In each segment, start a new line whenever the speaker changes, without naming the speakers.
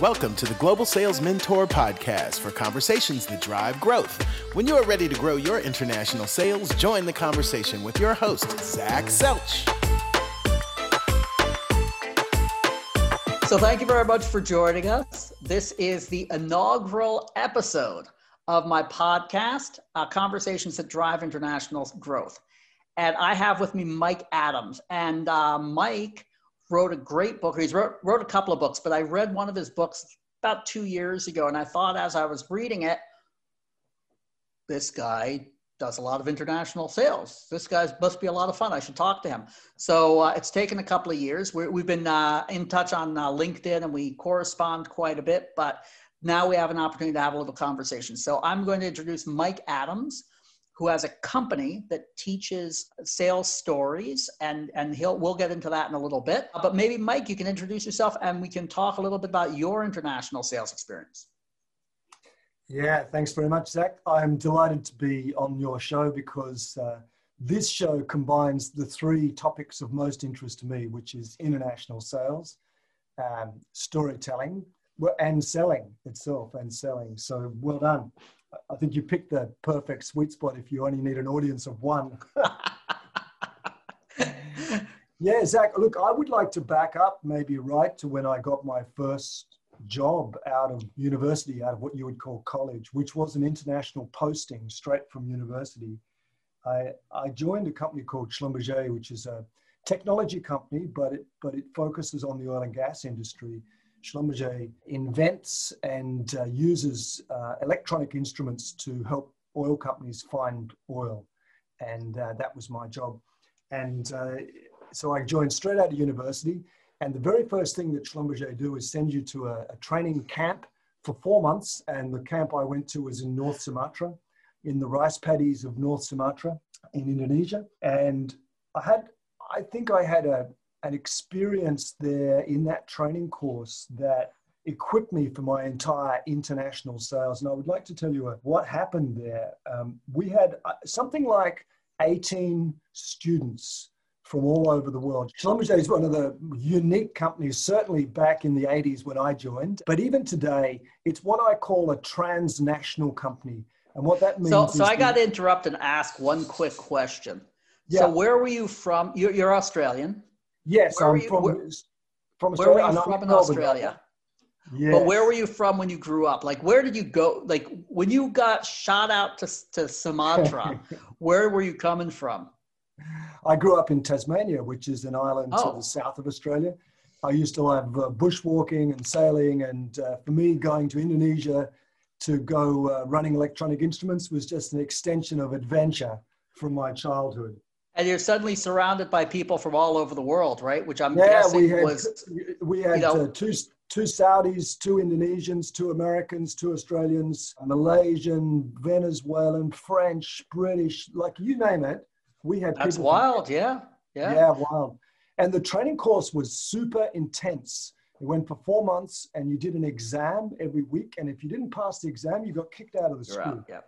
Welcome to the Global Sales Mentor Podcast for conversations that drive growth. When you are ready to grow your international sales, join the conversation with your host, Zach Selch.
So, thank you very much for joining us. This is the inaugural episode of my podcast, uh, Conversations That Drive International Growth. And I have with me Mike Adams. And uh, Mike wrote a great book. He's wrote, wrote a couple of books, but I read one of his books about two years ago. And I thought as I was reading it, this guy does a lot of international sales. This guy must be a lot of fun. I should talk to him. So uh, it's taken a couple of years. we have been uh, in touch on uh, LinkedIn and we correspond quite a bit, but now we have an opportunity to have a little conversation. So I'm going to introduce Mike Adams who has a company that teaches sales stories and and he'll we'll get into that in a little bit. But maybe mike you can introduce yourself and we can talk a little bit about your international sales experience.
Yeah thanks very much zach. I'm delighted to be on your show because uh, this show combines the three topics of most interest to me which is international sales um, storytelling and selling itself and selling. So well done I think you picked the perfect sweet spot if you only need an audience of one. yeah, Zach, look, I would like to back up maybe right to when I got my first job out of university, out of what you would call college, which was an international posting straight from university. I, I joined a company called Schlumberger, which is a technology company, but it, but it focuses on the oil and gas industry. Schlumberger invents and uh, uses uh, electronic instruments to help oil companies find oil. And uh, that was my job. And uh, so I joined straight out of university. And the very first thing that Schlumberger do is send you to a, a training camp for four months. And the camp I went to was in North Sumatra, in the rice paddies of North Sumatra in Indonesia. And I had, I think I had a, an experience there in that training course that equipped me for my entire international sales. And I would like to tell you what happened there. Um, we had uh, something like 18 students from all over the world. Schlumberger is one of the unique companies, certainly back in the 80s when I joined. But even today, it's what I call a transnational company. And what that means
So, so I got to interrupt and ask one quick question. Yeah. So where were you from? You're, you're Australian.
Yes, where I'm you, from,
where, from Australia. Where were you from in Australia? Yes. But where were you from when you grew up? Like, where did you go? Like, when you got shot out to, to Sumatra, where were you coming from?
I grew up in Tasmania, which is an island oh. to the south of Australia. I used to love uh, bushwalking and sailing, and uh, for me, going to Indonesia to go uh, running electronic instruments was just an extension of adventure from my childhood.
And you're suddenly surrounded by people from all over the world, right? Which I'm yeah, guessing
we had,
was.
We had you know, uh, two two Saudis, two Indonesians, two Americans, two Australians, Malaysian, Venezuelan, French, British, like you name it. We had.
That's wild, from, yeah,
yeah, yeah, wild. And the training course was super intense. It went for four months, and you did an exam every week. And if you didn't pass the exam, you got kicked out of the You're school. Out,
yeah.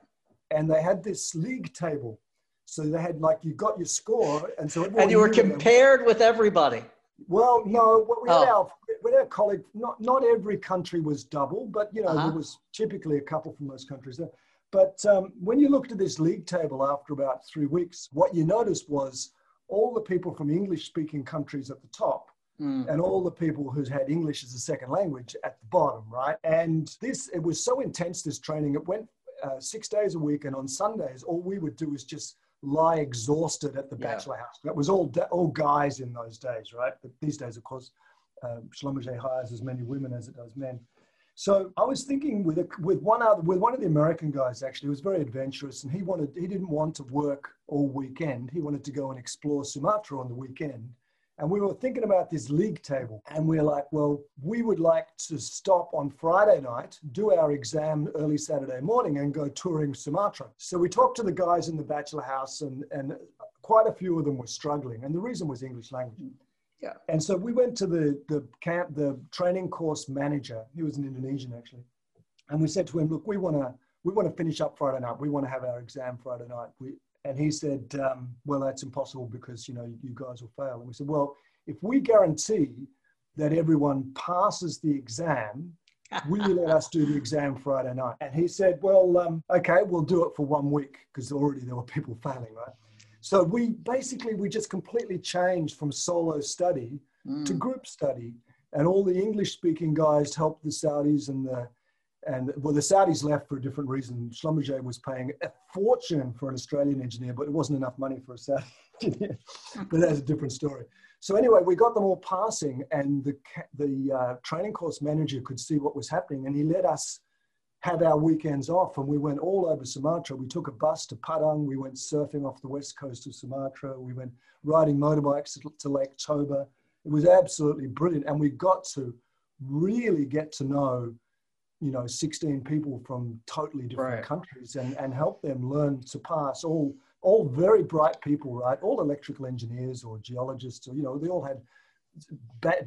And they had this league table so they had like you got your score, and so it went.
and you were compared them. with everybody.
Well, no, we had oh. our with our colleague. Not not every country was double, but you know uh-huh. there was typically a couple from those countries there. But um, when you looked at this league table after about three weeks, what you noticed was all the people from English-speaking countries at the top, Mm. and all the people who had English as a second language at the bottom, right? And this, it was so intense, this training. It went uh, six days a week, and on Sundays, all we would do is just lie exhausted at the yeah. bachelor house. That was all all guys in those days, right? But these days, of course, um, Schlumberger hires as many women as it does men. So I was thinking with a, with one other with one of the American guys actually, who was very adventurous, and he wanted he didn't want to work all weekend. He wanted to go and explore Sumatra on the weekend. And we were thinking about this league table, and we are like, well, we would like to stop on Friday night, do our exam early Saturday morning, and go touring Sumatra. So we talked to the guys in the bachelor house, and, and quite a few of them were struggling. And the reason was English language. Yeah. And so we went to the, the camp, the training course manager, he was an Indonesian actually. And we said to him, look, we want to we want to finish up Friday night. We want to have our exam Friday night. We, and he said, um, well, that's impossible because, you know, you guys will fail. And we said, well, if we guarantee that everyone passes the exam will you let us do the exam Friday night? And he said, well, um, okay, we'll do it for one week because already there were people failing, right? So we basically, we just completely changed from solo study mm. to group study. And all the English speaking guys helped the Saudis and the, and well, the Saudis left for a different reason. Schlumberger was paying a fortune for an Australian engineer, but it wasn't enough money for a Saudi engineer. but that's a different story. So anyway, we got them all passing, and the the uh, training course manager could see what was happening, and he let us have our weekends off. And we went all over Sumatra. We took a bus to Padang. We went surfing off the west coast of Sumatra. We went riding motorbikes to Lake Toba. It was absolutely brilliant, and we got to really get to know you know 16 people from totally different right. countries and, and help them learn to pass all all very bright people, right? All electrical engineers or geologists, or, you know, they all had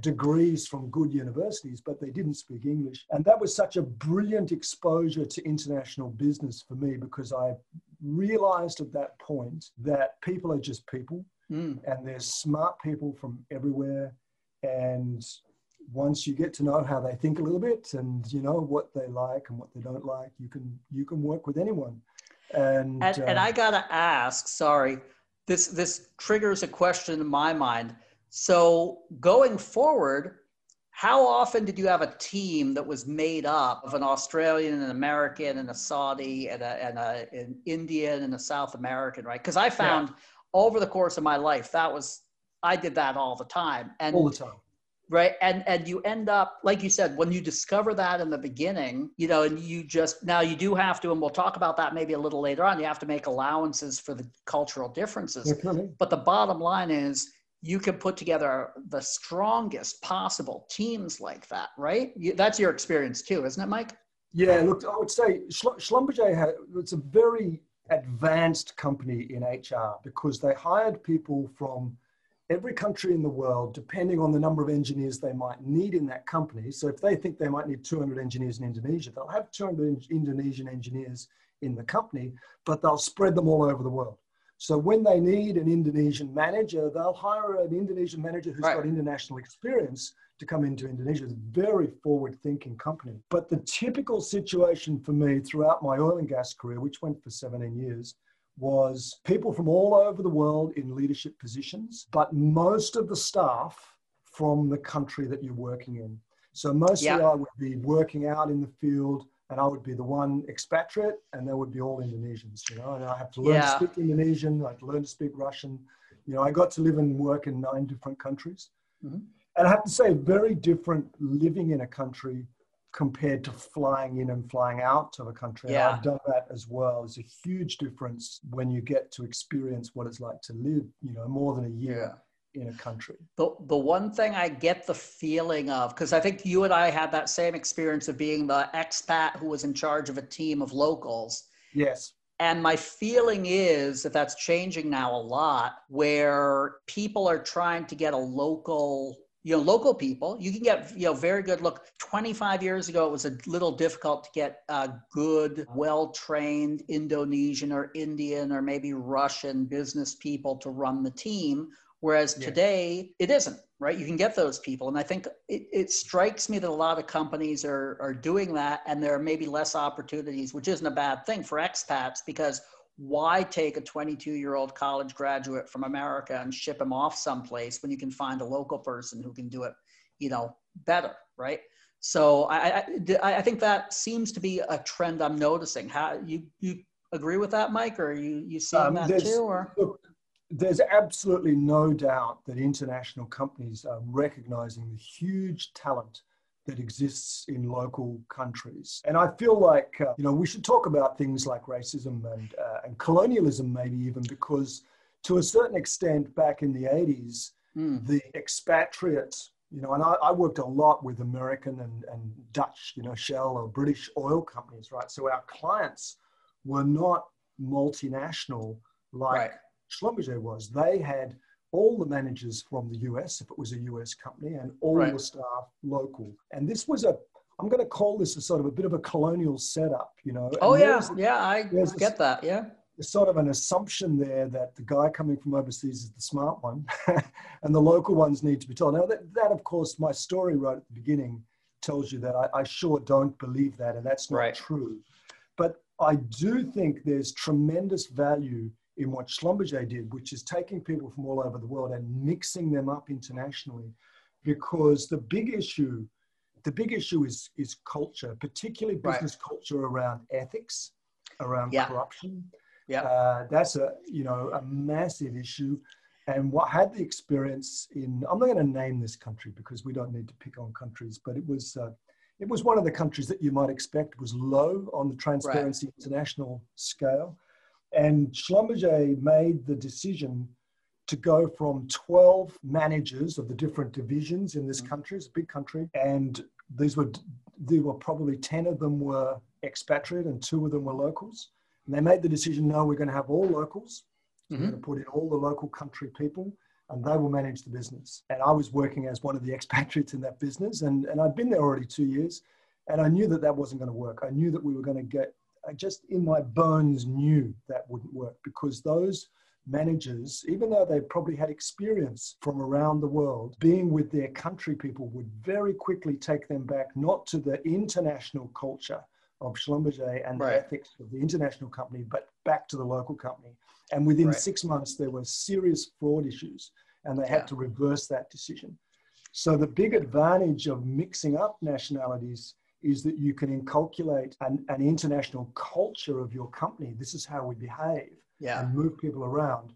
degrees from good universities, but they didn't speak English. And that was such a brilliant exposure to international business for me because I realized at that point that people are just people mm. and there's smart people from everywhere. And once you get to know how they think a little bit and you know what they like and what they don't like, you can you can work with anyone.
And and, uh, and I gotta ask, sorry, this this triggers a question in my mind. So going forward, how often did you have a team that was made up of an Australian, an American, and a Saudi, and, a, and a, an Indian, and a South American, right? Because I found yeah. over the course of my life that was I did that all the time,
and all the time
right? And and you end up like you said when you discover that in the beginning you know and you just now you do have to and we'll talk about that maybe a little later on you have to make allowances for the cultural differences. But the bottom line is you can put together the strongest possible teams like that right? You, that's your experience too isn't it mike?
Yeah look i would say schlumberger had it's a very advanced company in hr because they hired people from every country in the world, depending on the number of engineers they might need in that company. So if they think they might need 200 engineers in Indonesia, they'll have 200 Indonesian engineers in the company, but they'll spread them all over the world. So when they need an Indonesian manager, they'll hire an Indonesian manager who's right. got international experience to come into Indonesia. It's a very forward thinking company. But the typical situation for me throughout my oil and gas career, which went for 17 years, was people from all over the world in leadership positions, but most of the staff from the country that you're working in. So mostly I would be working out in the field and I would be the one expatriate and there would be all Indonesians, you know, and I have to learn yeah. to speak Indonesian, I had to learn to speak Russian. You know, I got to live and work in nine different countries. Mm-hmm. And I have to say, very different living in a country compared to flying in and flying out of a country. Yeah. I've done that as well. It's a huge difference when you get to experience what it's like to live, you know, more than a year. Yeah in a country.
The, the one thing I get the feeling of, because I think you and I had that same experience of being the expat who was in charge of a team of locals.
Yes.
And my feeling is that that's changing now a lot, where people are trying to get a local you know local people you can get you know very good look 25 years ago it was a little difficult to get a good well trained indonesian or indian or maybe russian business people to run the team whereas yeah. today it isn't right you can get those people and i think it, it strikes me that a lot of companies are are doing that and there are maybe less opportunities which isn't a bad thing for expats because why take a 22 year old college graduate from America and ship him off someplace when you can find a local person who can do it, you know, better, right? So I, I, I think that seems to be a trend I'm noticing. How you you agree with that, Mike, or you you seeing um, that too? Or
look, there's absolutely no doubt that international companies are recognizing the huge talent that exists in local countries. And I feel like, uh, you know, we should talk about things like racism and, uh, and colonialism, maybe even, because to a certain extent, back in the 80s, mm. the expatriates, you know, and I, I, worked a lot with American and, and Dutch, you know, Shell or British oil companies, right? So our clients were not multinational like right. Schlumberger was. They had all the managers from the US, if it was a US company, and all right. the staff local. And this was a, I'm going to call this a sort of a bit of a colonial setup, you know.
Oh, yeah. Yeah, I get a, that. Yeah.
There's sort of an assumption there that the guy coming from overseas is the smart one and the local ones need to be told. Now, that, that, of course, my story right at the beginning tells you that. I, I sure don't believe that, and that's not
right.
true. But I do think there's tremendous value in what Schlumberger did, which is taking people from all over the world and mixing them up internationally, because the big issue, the big issue is is culture, particularly business right. culture around ethics, around yeah. corruption.
Yeah,
uh, that's a you know a massive issue. And what had the experience in I'm not going to name this country because we don't need to pick on countries, but it was. Uh, it was one of the countries that you might expect was low on the Transparency right. International scale. And Schlumberger made the decision to go from 12 managers of the different divisions in this mm. country. It's a big country. And these were, there were probably 10 of them were expatriate and two of them were locals. And they made the decision, no, we're going to have all locals. Mm-hmm. We're going to put in all the local country people and they will manage the business. And I was working as one of the expatriates in that business. And, and I'd been there already two years. And I knew that that wasn't going to work. I knew that we were going to get I just in my bones knew that wouldn't work because those managers, even though they probably had experience from around the world, being with their country people would very quickly take them back not to the international culture of Schlumberger and right. the ethics of the international company, but back to the local company. And within right. six months, there were serious fraud issues, and they had yeah. to reverse that decision. So the big advantage of mixing up nationalities is that you can inculcate an, an international culture of your company. This is how we behave
yeah.
and move people around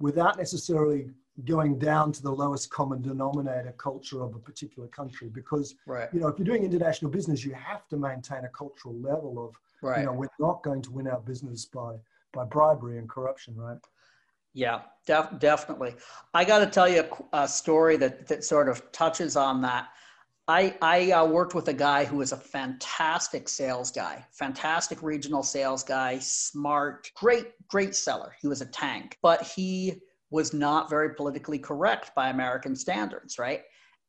without necessarily going down to the lowest common denominator culture of a particular country because
right.
you know if you're doing international business you have to maintain a cultural level of right. you know we're not going to win our business by by bribery and corruption right
yeah def- definitely i got to tell you a, a, story that that sort of touches on that I, I uh, worked with a guy who was a fantastic sales guy, fantastic regional sales guy, smart, great, great seller. He was a tank, but he was not very politically correct by American standards, right?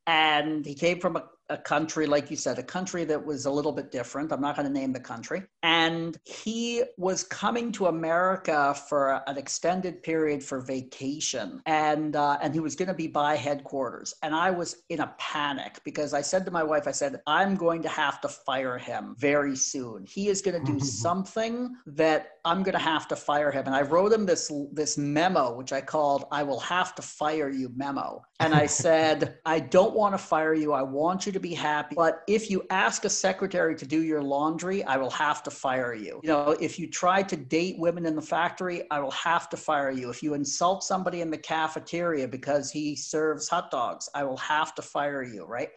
And he came from a a country, like you said, a country that was a little bit different. I'm not going to name the country. And he was coming to America for an extended period for vacation, and uh, and he was going to be by headquarters. And I was in a panic because I said to my wife, I said, I'm going to have to fire him very soon. He is going to do something that I'm going to have to fire him. And I wrote him this this memo, which I called "I will have to fire you" memo. And I said, I don't want to fire you. I want you to be happy. But if you ask a secretary to do your laundry, I will have to fire you. You know, if you try to date women in the factory, I will have to fire you. If you insult somebody in the cafeteria because he serves hot dogs, I will have to fire you, right?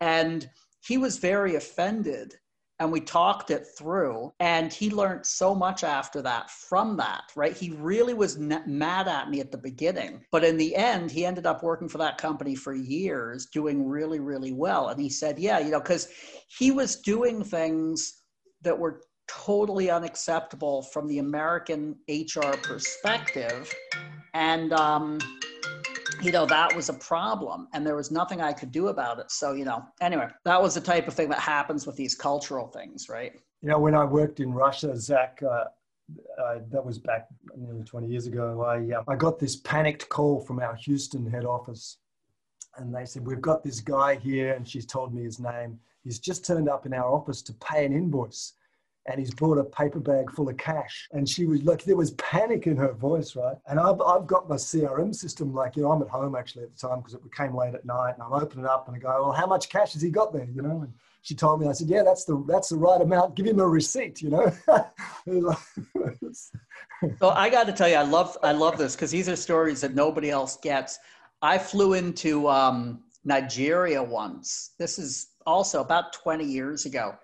And he was very offended and we talked it through and he learned so much after that from that right? He really was mad at me at the beginning but in the end he ended up working for that company for years doing really really well and he said yeah you know because he was doing things that were totally unacceptable from the american hr perspective and um, you know, that was a problem and there was nothing I could do about it. So, you know, anyway, that was the type of thing that happens with these cultural things, right?
You know, when I worked in Russia, Zach, uh, uh, that was back nearly 20 years ago, I, uh, I got this panicked call from our Houston head office. And they said, We've got this guy here, and she's told me his name. He's just turned up in our office to pay an invoice and he's brought a paper bag full of cash. And she was like, there was panic in her voice, right? And I've, I've got my CRM system, like, you know, I'm at home actually at the time because it came late at night and I'm opening it up and I go, well, how much cash has he got there, you know? And she told me, I said, yeah, that's the, that's the right amount. Give him a receipt, you know?
so I got to tell you, I love, I love this because these are stories that nobody else gets. I flew into um, Nigeria once. This is also about 20 years ago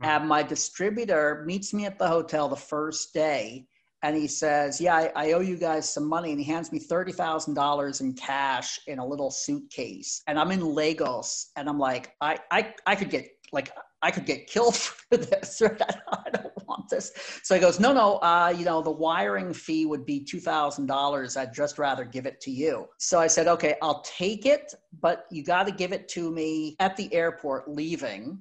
and my distributor meets me at the hotel the first day and he says, Yeah, I, I owe you guys some money. And he hands me $30,000 in cash in a little suitcase. And I'm in Lagos and I'm like, I, I, I could get like, I could get killed for this. Right? I don't want this. So he goes, no, no, uh, you know, the wiring fee would be $2,000. I'd just rather give it to you. So I said, okay, I'll take it, but you got to give it to me at the airport leaving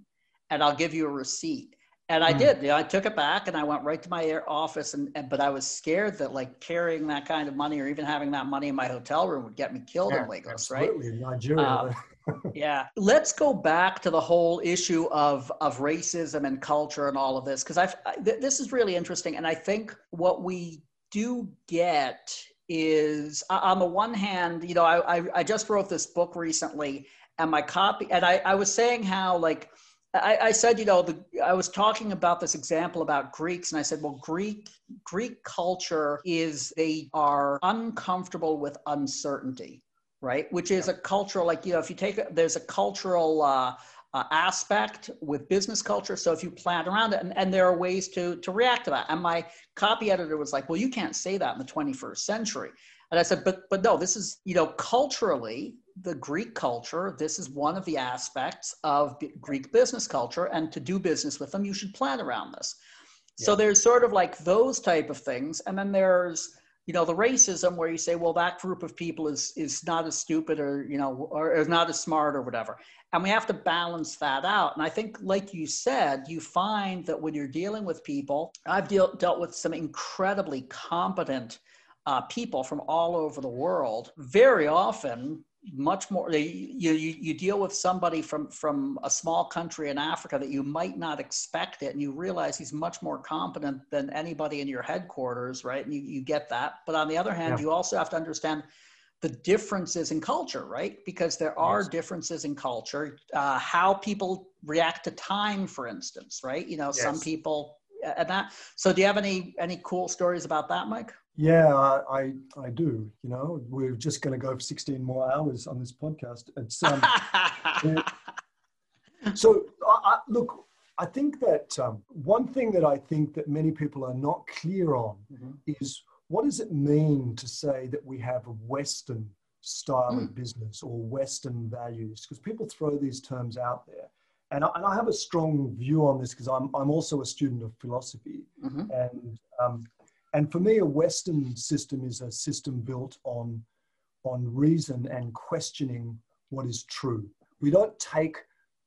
and I'll give you a receipt. And I mm. did. You know, I took it back and I went right to my office. And, and, but I was scared that like carrying that kind of money or even having that money in my hotel room would get me killed yeah, in Lagos,
absolutely. right? Nigeria. Um,
yeah. Let's go back to the whole issue of of racism and culture and all of this because I've I, th- this is really interesting. And I think what we do get is on the one hand, you know, I, I, I just wrote this book recently and my copy, and I, I was saying how like I, I, said, you know, the, I was talking about this example about Greeks, and I said, well, Greek Greek culture is they are uncomfortable with uncertainty, right? Which is a cultural, like you know, if you take there's a cultural uh, uh, aspect with business culture. So if you plan around it, and, and there are ways to to react to that. And my copy editor was like, well, you can't say that in the 21st century. And I said, but but no, this is you know culturally the Greek culture, this is one of the aspects of Greek business culture. And to do business with them, you should plan around this. Yeah. So there's sort of like those type of things. And then there's, you know, the racism where you say, well, that group of people is, is not as stupid or, you know, or is not as smart or whatever. And we have to balance that out. And I think, like you said, you find that when you're dealing with people, I've deal, dealt with some incredibly competent uh, people from all over the world. Very often, much more you, you you deal with somebody from from a small country in africa that you might not expect it and you realize he's much more competent than anybody in your headquarters right and you, you get that but on the other hand yeah. you also have to understand the differences in culture right because there are yes. differences in culture uh, how people react to time for instance right you know yes. some people and that so do you have any any cool stories about that mike
yeah, I, I do. You know, we're just going to go for 16 more hours on this podcast. It's um, so. I, look, I think that um, one thing that I think that many people are not clear on mm-hmm. is what does it mean to say that we have a Western style mm. of business or Western values? Because people throw these terms out there. And I, and I have a strong view on this because I'm, I'm also a student of philosophy. Mm-hmm. And um, and for me, a Western system is a system built on, on reason and questioning what is true. We don't take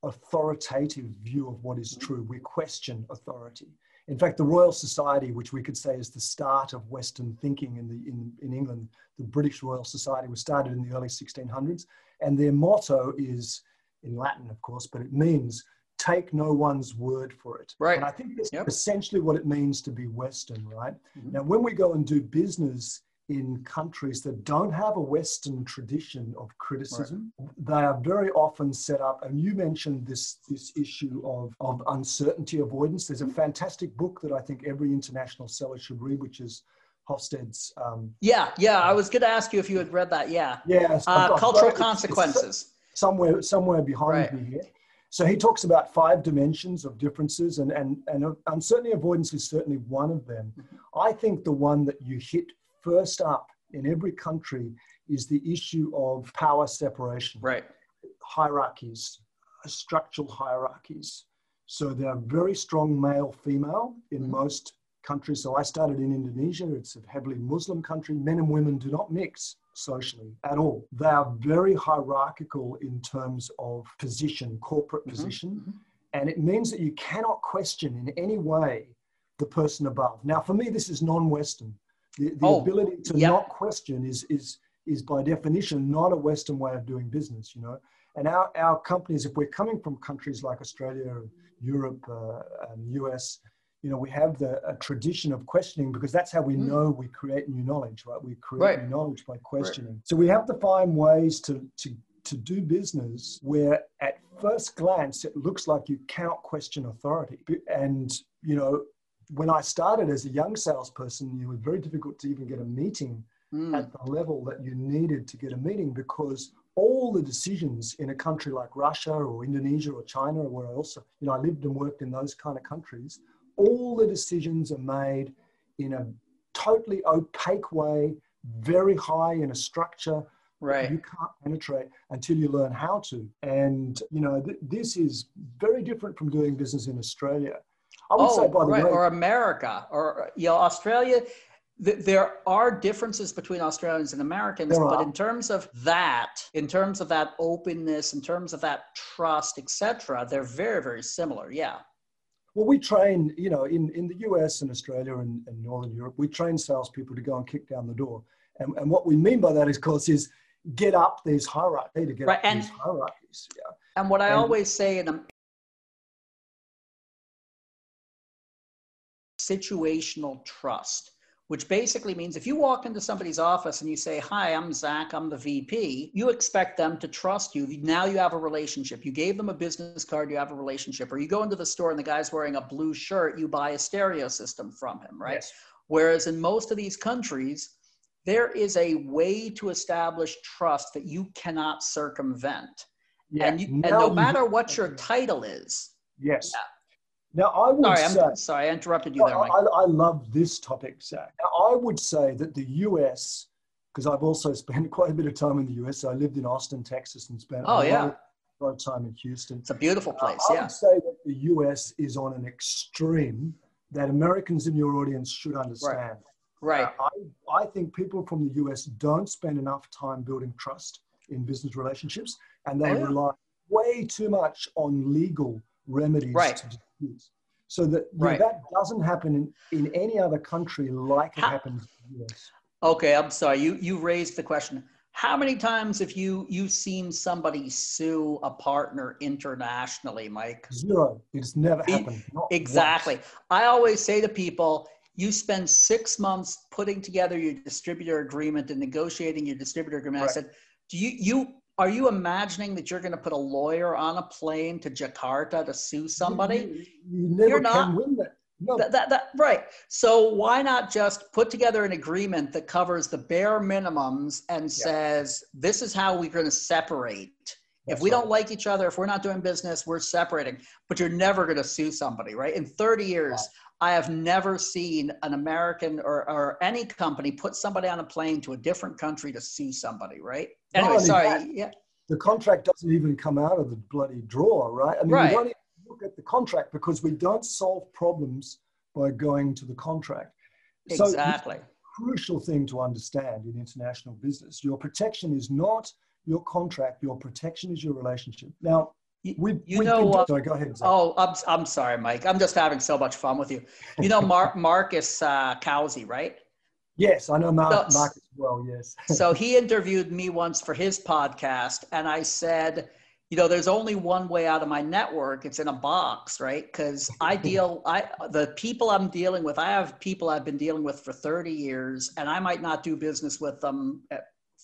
authoritative view of what is true. We question authority. In fact, the Royal Society, which we could say is the start of Western thinking in, the, in, in England, the British Royal Society was started in the early 1600s. And their motto is, in Latin, of course, but it means take no one's word for it.
Right.
And I think that's yep. essentially what it means to be Western, right? Mm-hmm. Now, when we go and do business in countries that don't have a Western tradition of criticism, right. they are very often set up. And you mentioned this this issue of, of uncertainty avoidance. There's a mm-hmm. fantastic book that I think every international seller should read, which is Hofstede's. Um,
yeah, yeah. I was going to ask you if you had read that. Yeah.
Yeah.
Uh, cultural consequences.
somewhere, somewhere behind right. me here. So he talks about five dimensions of differences, and, and, and uncertainty avoidance is certainly one of them. I think the one that you hit first up in every country is the issue of power separation.
Right.
Hierarchies, structural hierarchies. So there are very strong male female in mm-hmm. most countries. So I started in Indonesia, it's a heavily Muslim country. Men and women do not mix socially at all. They are very hierarchical in terms of position, corporate mm-hmm. position. Mm-hmm. And it means that you cannot question in any way the person above. Now, for me, this is non Western. The, the oh, ability to not question is, is, is by definition not a Western way of doing business, you know. And our, our companies, if we're coming from countries like Australia, Europe, uh, and US, you know, we have the a tradition of questioning because that's how we mm. know we create new knowledge, right? We create right. new knowledge by questioning. Right. So we have to find ways to, to, to do business where at first glance it looks like you cannot question authority. And, you know, when I started as a young salesperson, it was very difficult to even get a meeting mm. at the level that you needed to get a meeting because all the decisions in a country like Russia or Indonesia or China or where also, you know, I lived and worked in those kind of countries all the decisions are made in a totally opaque way, very high in a structure.
Right.
You can't penetrate until you learn how to. And, you know, th- this is very different from doing business in Australia.
I would oh, say, by the right. way. Or America, or, you know, Australia there are differences between Australians and Americans, but in terms of that, in terms of that openness, in terms of that trust, etc., they're very, very similar. Yeah.
Well, we train, you know, in, in the US and Australia and, and Northern Europe, we train salespeople to go and kick down the door. And, and what we mean by that, of course, is get up these hierarchies, to get right. up and, these hierarchies. Yeah.
And what I and, always say in a situational trust which basically means if you walk into somebody's office and you say, Hi, I'm Zach, I'm the VP, you expect them to trust you. Now you have a relationship. You gave them a business card, you have a relationship. Or you go into the store and the guy's wearing a blue shirt, you buy a stereo system from him, right? Yes. Whereas in most of these countries, there is a way to establish trust that you cannot circumvent. Yeah. And, you, and no matter what your title is.
Yes. Yeah, now, I would
sorry,
say,
I'm sorry, I interrupted you there, Mike.
I, I love this topic, Zach. Now, I would say that the US, because I've also spent quite a bit of time in the US. So I lived in Austin, Texas, and spent
oh,
a
yeah.
lot, lot of time in Houston.
It's a beautiful place,
uh,
yeah.
I would say that the US is on an extreme that Americans in your audience should understand.
Right. right.
Uh, I, I think people from the US don't spend enough time building trust in business relationships, and they oh, yeah. rely way too much on legal remedies
right.
to So that right. that doesn't happen in, in any other country like it happens in the US.
Okay, I'm sorry. You you raised the question. How many times have you you seen somebody sue a partner internationally, Mike?
Zero. It's never happened. Not
exactly.
Once.
I always say to people, you spend six months putting together your distributor agreement and negotiating your distributor agreement. Right. I said, do you you are you imagining that you're going to put a lawyer on a plane to Jakarta to sue somebody?
You, you never you're not, win that. No.
That, that, that, right. So why not just put together an agreement that covers the bare minimums and yeah. says, this is how we're going to separate. That's if we right. don't like each other, if we're not doing business, we're separating. But you're never going to sue somebody, right? In 30 years, I have never seen an American or, or any company put somebody on a plane to a different country to sue somebody, right? Anyway, sorry. That, yeah.
The contract doesn't even come out of the bloody drawer, right? I mean,
right.
we don't even look at the contract because we don't solve problems by going to the contract.
Exactly.
So crucial thing to understand in international business. Your protection is not your contract. Your protection is your relationship. Now, we,
you we know,
uh, sorry, go ahead. Zach.
Oh, I'm, I'm sorry, Mike. I'm just having so much fun with you. You know, Mar- Marcus uh, right?
Yes, I know Mark, so, Mark as well. Yes.
so he interviewed me once for his podcast, and I said, you know, there's only one way out of my network. It's in a box, right? Because I deal, I the people I'm dealing with. I have people I've been dealing with for 30 years, and I might not do business with them uh,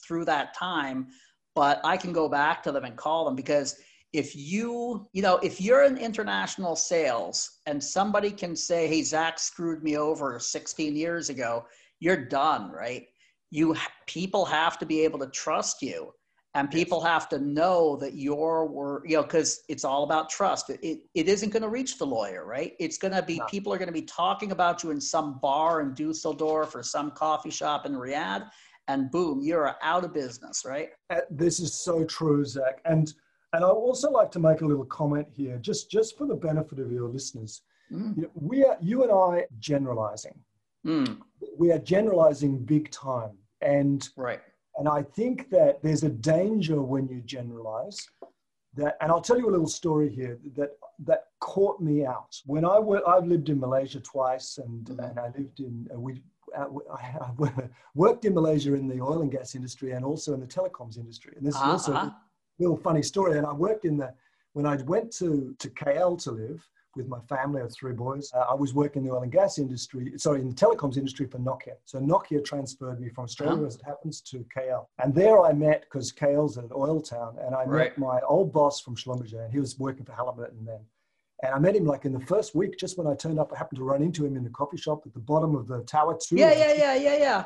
through that time, but I can go back to them and call them because if you you know if you're in international sales and somebody can say hey zach screwed me over 16 years ago you're done right you people have to be able to trust you and people have to know that your word you know because it's all about trust it, it isn't going to reach the lawyer right it's going to be no. people are going to be talking about you in some bar in dusseldorf or some coffee shop in riyadh and boom you're out of business right
uh, this is so true zach and and I also like to make a little comment here, just, just for the benefit of your listeners. Mm. You, know, we are, you and I generalizing.
Mm.
We are generalizing big time. And,
right.
and I think that there's a danger when you generalize that, and I'll tell you a little story here that, that caught me out. When I I've lived in Malaysia twice and, mm. and I lived in, uh, we, uh, I worked in Malaysia in the oil and gas industry and also in the telecoms industry. And this uh-huh. is also uh-huh little funny story. And I worked in the, when I went to, to KL to live with my family of three boys, uh, I was working in the oil and gas industry, sorry, in the telecoms industry for Nokia. So Nokia transferred me from Australia, as it happens, to KL. And there I met, because KL's an oil town, and I right. met my old boss from Schlumberger, and he was working for Halliburton then. And I met him like in the first week, just when I turned up, I happened to run into him in the coffee shop at the bottom of the tower two.
Yeah, yeah, yeah, yeah, yeah.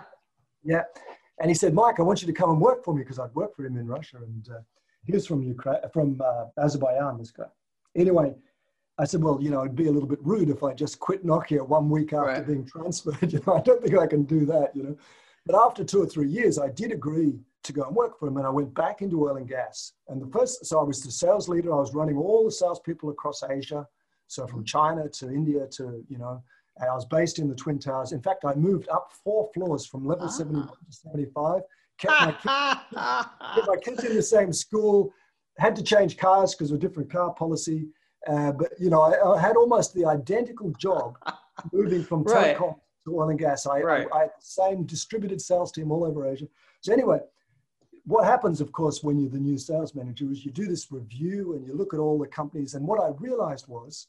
Yeah. And he said, Mike, I want you to come and work for me because I'd worked for him in Russia. And uh, he was from Ukraine, from uh, Azerbaijan, this guy. Anyway, I said, well, you know, it'd be a little bit rude if I just quit Nokia one week after right. being transferred. You know, I don't think I can do that, you know. But after two or three years, I did agree to go and work for him. And I went back into oil and gas. And the first, so I was the sales leader. I was running all the salespeople across Asia. So from China to India to, you know, and I was based in the Twin Towers. In fact, I moved up four floors from level ah. 71 to 75 kept my, kids, kept my kids in the same school, had to change cars because of a different car policy. Uh, but you know, I, I, had almost the identical job moving from right. telecom to oil and gas. I, right. I, I, had the same distributed sales team all over Asia. So anyway, what happens, of course, when you're the new sales manager is you do this review and you look at all the companies. And what I realized was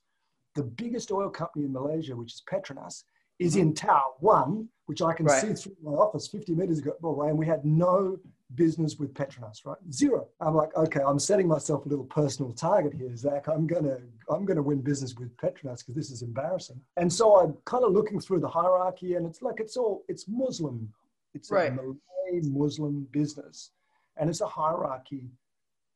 the biggest oil company in Malaysia, which is Petronas, is in Tower One, which I can right. see through my office 50 meters away. And we had no business with Petronas, right? Zero. I'm like, okay, I'm setting myself a little personal target here, Zach. I'm gonna, I'm gonna win business with Petronas because this is embarrassing. And so I'm kind of looking through the hierarchy, and it's like it's all, it's Muslim, it's right. a Malay Muslim business and it's a hierarchy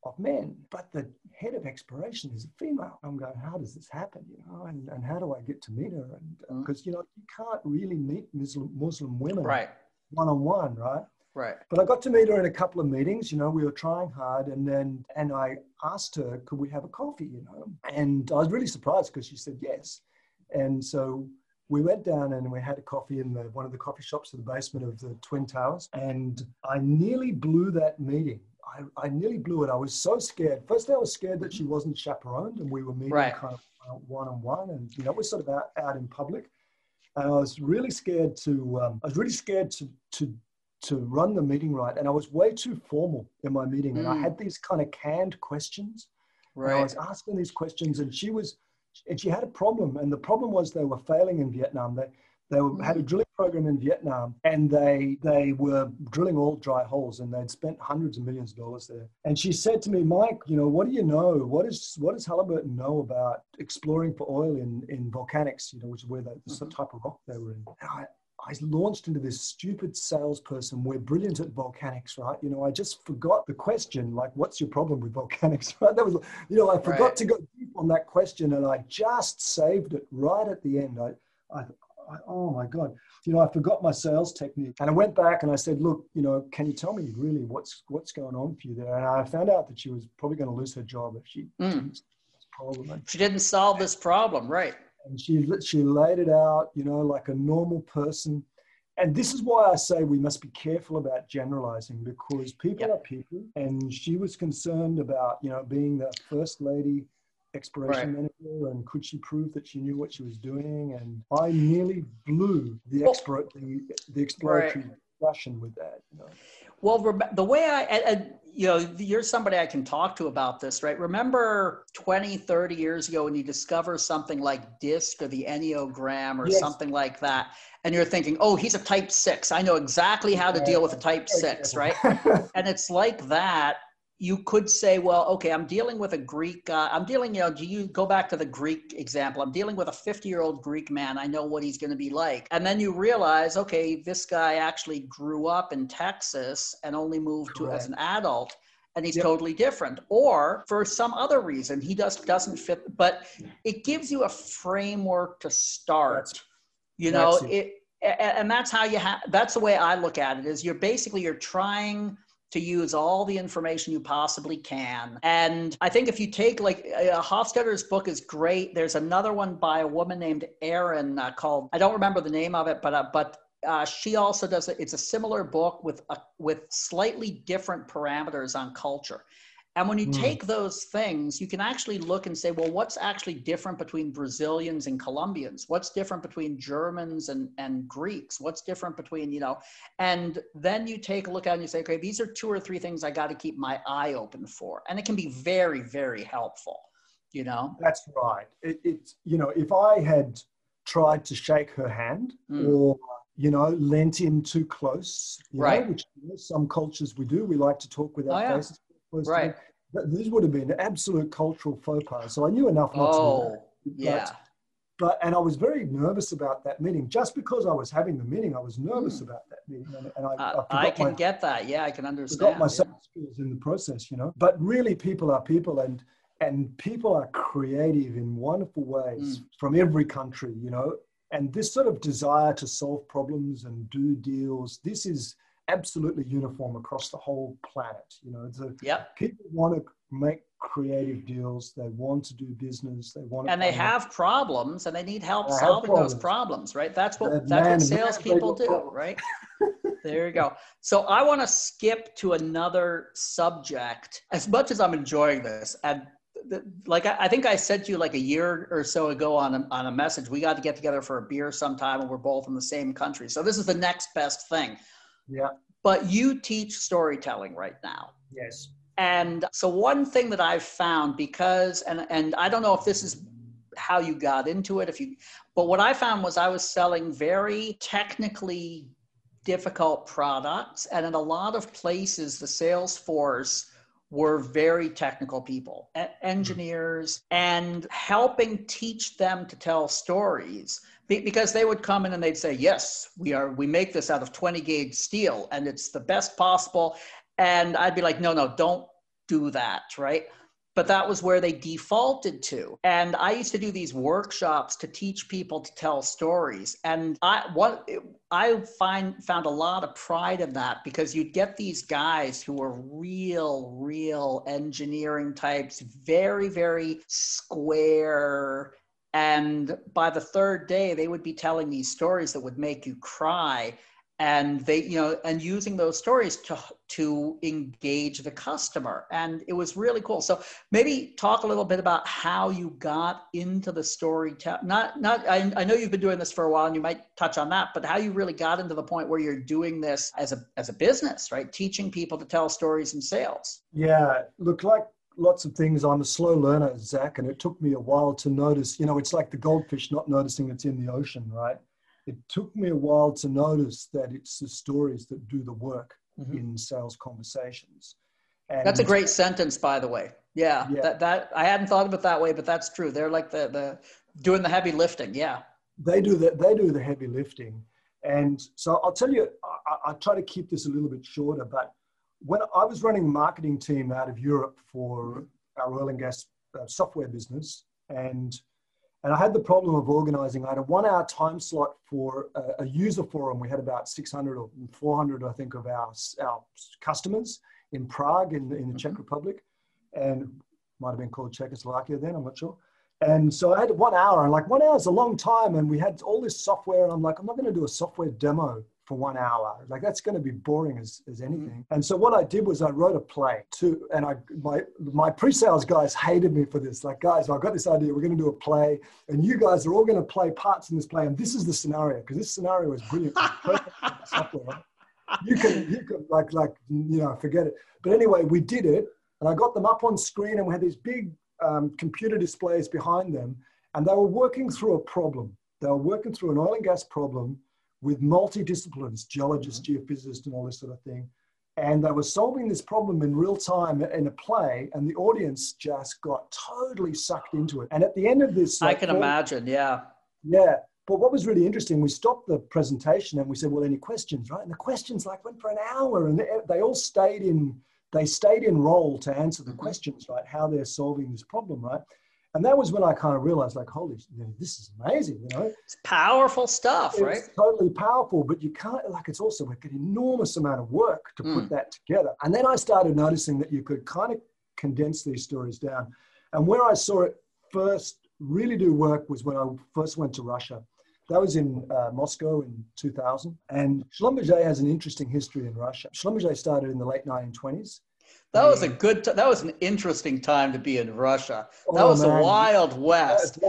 of men. But the head of exploration is a female. I'm going, how does this happen? You know, and, and how do I get to meet her? And because mm. you know, you can't really meet Muslim Muslim women
right
one on one, right?
Right.
But I got to meet her in a couple of meetings. You know, we were trying hard, and then and I asked her, could we have a coffee? You know, and I was really surprised because she said yes. And so we went down and we had a coffee in the, one of the coffee shops in the basement of the Twin Towers. And I nearly blew that meeting. I, I nearly blew it. I was so scared. First, I was scared that she wasn't chaperoned and we were meeting right. kind of one on one. And, you know, we're sort of out, out in public. And I was really scared to, um, I was really scared to, to, to run the meeting right. And I was way too formal in my meeting. Mm. And I mm. had these kind of canned questions. Right. I was asking these questions and she was, and she had a problem, and the problem was they were failing in Vietnam. They they were, had a mm. drilling program in Vietnam, and they they were drilling all dry holes, and they'd spent hundreds of millions of dollars there. And she said to me, Mike, you know, what do you know? What is what does Halliburton know about exploring for oil in in volcanics? You know, which is where they, the mm-hmm. type of rock they were in. I, I launched into this stupid salesperson. We're brilliant at volcanics, right? You know, I just forgot the question, like, what's your problem with volcanics, right? That was, you know, I forgot right. to go deep on that question and I just saved it right at the end. I, I, I, oh my God, you know, I forgot my sales technique. And I went back and I said, look, you know, can you tell me really what's, what's going on for you there? And I found out that she was probably going to lose her job if she mm.
problem. She didn't solve this problem, right?
And she she laid it out, you know, like a normal person. And this is why I say we must be careful about generalizing because people yep. are people. And she was concerned about, you know, being the first lady exploration right. manager and could she prove that she knew what she was doing? And I nearly blew the, well, expert, the, the exploratory right. discussion with that. You know?
Well, the way I, and, you know, you're somebody I can talk to about this, right? Remember 20, 30 years ago when you discover something like DISC or the Enneagram or yes. something like that, and you're thinking, oh, he's a type six. I know exactly how to deal with a type six, right? and it's like that you could say, well, okay, I'm dealing with a Greek guy. I'm dealing, you know, do you go back to the Greek example? I'm dealing with a 50 year old Greek man. I know what he's going to be like. And then you realize, okay, this guy actually grew up in Texas and only moved Correct. to as an adult and he's yep. totally different or for some other reason he just doesn't fit but it gives you a framework to start that's, you know it and that's how you have that's the way i look at it is you're basically you're trying to use all the information you possibly can. And I think if you take like uh, Hofstadter's book is great. There's another one by a woman named Erin uh, called I don't remember the name of it, but uh, but uh, she also does it. It's a similar book with a, with slightly different parameters on culture. And when you mm. take those things, you can actually look and say, well, what's actually different between Brazilians and Colombians? What's different between Germans and, and Greeks? What's different between, you know, and then you take a look at it and you say, okay, these are two or three things I got to keep my eye open for. And it can be very, very helpful, you know?
That's right. It, it's, you know, if I had tried to shake her hand mm. or, you know, lent in too close, right. Know, which you know, some cultures we do. We like to talk with our oh, yeah. faces
right.
This would have been absolute cultural faux pas. So I knew enough not
oh,
to.
But, yeah.
But and I was very nervous about that meeting. Just because I was having the meeting, I was nervous mm. about that meeting, and, and I, uh,
I, I, can my, get that. Yeah, I can understand.
Got my yeah. skills in the process, you know. But really, people are people, and and people are creative in wonderful ways mm. from every country, you know. And this sort of desire to solve problems and do deals, this is absolutely uniform across the whole planet. You know, it's a,
yep.
people want to make creative deals. They want to do business. They want,
and they have problems, and they need help they solving problems. those problems. Right? That's what that's man, what salespeople do. Problems. Right? there you go. So I want to skip to another subject. As much as I'm enjoying this, and the, like I, I, think I said to you like a year or so ago on a, on a message, we got to get together for a beer sometime and we're both in the same country. So this is the next best thing.
Yeah.
But you teach storytelling right now.
Yes.
And so one thing that I've found because and and I don't know if this is how you got into it if you but what I found was I was selling very technically difficult products and in a lot of places the sales force were very technical people, mm-hmm. engineers, and helping teach them to tell stories because they would come in and they'd say, "Yes, we are. We make this out of 20 gauge steel, and it's the best possible." And I'd be like, "No, no, don't do that, right?" but that was where they defaulted to. And I used to do these workshops to teach people to tell stories. And I what I find found a lot of pride in that because you'd get these guys who were real, real engineering types, very, very square. And by the third day, they would be telling these stories that would make you cry. And they you know and using those stories to to engage the customer. And it was really cool. So maybe talk a little bit about how you got into the storytelling. Not not I, I know you've been doing this for a while and you might touch on that but how you really got into the point where you're doing this as a as a business right? Teaching people to tell stories in sales.
Yeah. Look like lots of things i'm a slow learner zach and it took me a while to notice you know it's like the goldfish not noticing it's in the ocean right it took me a while to notice that it's the stories that do the work mm-hmm. in sales conversations.
And that's a great sentence, by the way. Yeah, yeah, that that I hadn't thought of it that way, but that's true. They're like the the doing the heavy lifting. Yeah,
they do that. They do the heavy lifting, and so I'll tell you. I, I try to keep this a little bit shorter, but when I was running a marketing team out of Europe for our oil and gas uh, software business, and and I had the problem of organizing. I had a one hour time slot for a, a, user forum. We had about 600 or 400, I think, of our, our customers in Prague in, in the Czech mm-hmm. Republic. And might have been called Czechoslovakia then, I'm not sure. And so I had one hour, and like one hour is a long time. And we had all this software, and I'm like, I'm not going to do a software demo for one hour. Like that's going to be boring as, as mm-hmm. anything. And so what I did was I wrote a play to, and I my my pre-sales guys hated me for this. Like guys, I've got this idea. We're going to do a play, and you guys are all going to play parts in this play. And this is the scenario because this scenario is brilliant. You can you can like like you know forget it. But anyway, we did it, and I got them up on screen, and we had these big um, computer displays behind them, and they were working through a problem. They were working through an oil and gas problem with multidisciplines, geologists, mm-hmm. geophysicists, and all this sort of thing. And they were solving this problem in real time in a play, and the audience just got totally sucked into it. And at the end of this,
like, I can imagine, yeah.
Yeah. But what was really interesting, we stopped the presentation and we said, "Well, any questions?" Right? And the questions like went for an hour, and they, they all stayed in. They stayed in role to answer the mm-hmm. questions, right? How they're solving this problem, right? And that was when I kind of realized, like, holy, this is amazing, you know?
It's powerful stuff,
it's
right?
totally powerful, but you can't, like, it's also like an enormous amount of work to mm. put that together. And then I started noticing that you could kind of condense these stories down. And where I saw it first really do work was when I first went to Russia. That was in uh, Moscow in 2000. And Schlumberger has an interesting history in Russia. Schlumberger started in the late 1920s
that was a good. T- that was an interesting time to be in Russia. That oh, was man. the Wild West.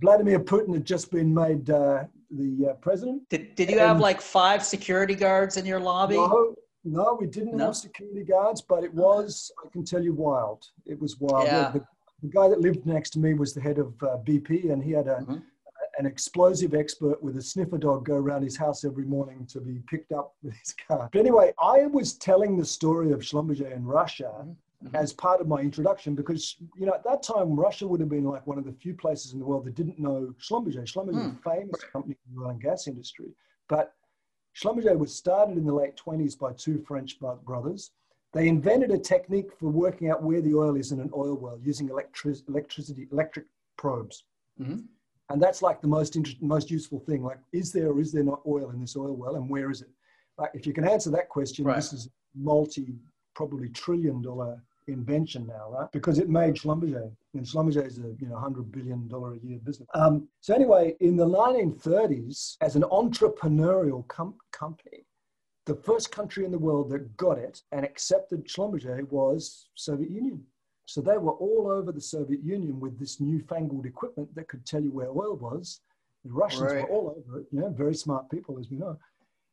Vladimir Putin had just been made uh, the uh, president.
Did Did you and have like five security guards in your lobby?
No, no, we didn't no? have security guards, but it was. I can tell you, wild. It was wild. Yeah. The, the guy that lived next to me was the head of uh, BP, and he had a. Mm-hmm an explosive expert with a sniffer dog go around his house every morning to be picked up with his car. But anyway, I was telling the story of Schlumberger in Russia mm-hmm. as part of my introduction because, you know, at that time, Russia would have been like one of the few places in the world that didn't know Schlumberger. Schlumberger mm. is a famous company in the oil and gas industry. But Schlumberger was started in the late 20s by two French brothers. They invented a technique for working out where the oil is in an oil well using electric, electricity, electric probes. Mm-hmm. And that's like the most interesting, most useful thing. Like, is there or is there not oil in this oil well, and where is it? Like, if you can answer that question, right. this is multi, probably trillion dollar invention now, right? Because it made Schlumberger, and Schlumberger is a you know hundred billion dollar a year business. Um, so anyway, in the 1930s, as an entrepreneurial com- company, the first country in the world that got it and accepted Schlumberger was Soviet Union. So they were all over the Soviet Union with this newfangled equipment that could tell you where oil was. The Russians right. were all over it, you know, very smart people, as we know.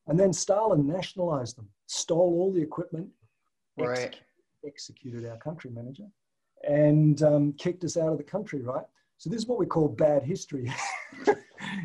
And then Stalin nationalized them, stole all the equipment,
right. Executed,
executed our country manager, and um, kicked us out of the country, right? So this is what we call bad history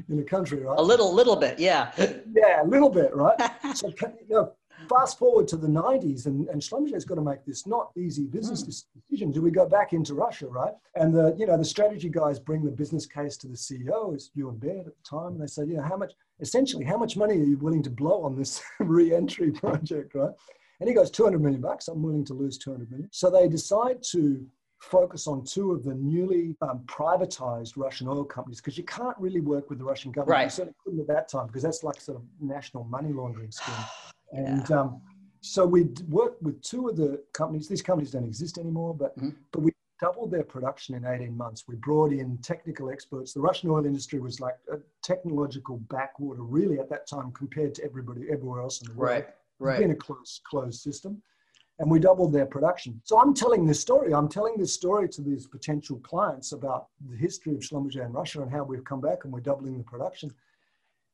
in a country, right?
A little, little bit, yeah.
yeah, a little bit, right? so you know, fast forward to the 90s, and, and Schlumberger's got to make this not easy business mm. decision. Do we go back into Russia, right? And the you know the strategy guys bring the business case to the CEO, it's Euan Baird at the time, and they say, you know, how much essentially how much money are you willing to blow on this re-entry project, right? And he goes, 200 million bucks. I'm willing to lose 200 million. So they decide to focus on two of the newly um, privatized Russian oil companies because you can't really work with the Russian government.
Right.
You certainly couldn't at that time because that's like sort of national money laundering scheme. And yeah. um, so we worked with two of the companies. These companies don't exist anymore, but mm-hmm. but we doubled their production in 18 months. We brought in technical experts. The Russian oil industry was like a technological backwater, really, at that time compared to everybody everywhere else in the world.
Right, right.
It's been a closed closed system, and we doubled their production. So I'm telling this story. I'm telling this story to these potential clients about the history of Schlumberger in Russia and how we've come back and we're doubling the production.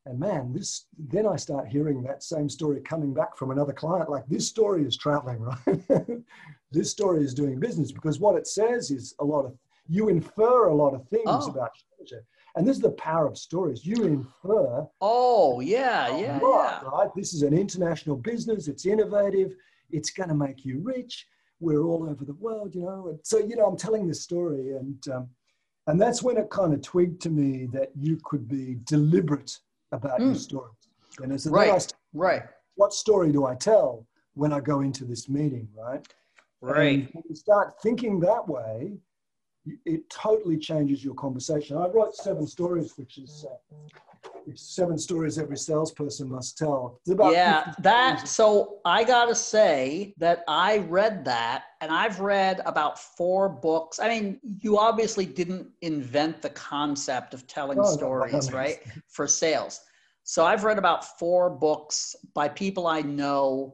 And man, this then I start hearing that same story coming back from another client. Like this story is traveling, right? this story is doing business because what it says is a lot of you infer a lot of things oh. about Schlumberger. And this is the power of stories. You infer.
Oh, yeah, yeah, lot,
yeah. Right? This is an international business. It's innovative. It's going to make you rich. We're all over the world, you know. And so, you know, I'm telling this story, and um, and that's when it kind of twigged to me that you could be deliberate about mm. your stories. And as
right, right.
What story do I tell when I go into this meeting, right?
Right. And
when you start thinking that way, it totally changes your conversation. I wrote seven stories, which is uh, seven stories every salesperson must tell.
yeah, that. So I gotta say that I read that, and I've read about four books. I mean, you obviously didn't invent the concept of telling oh, stories, right, for sales. So I've read about four books by people I know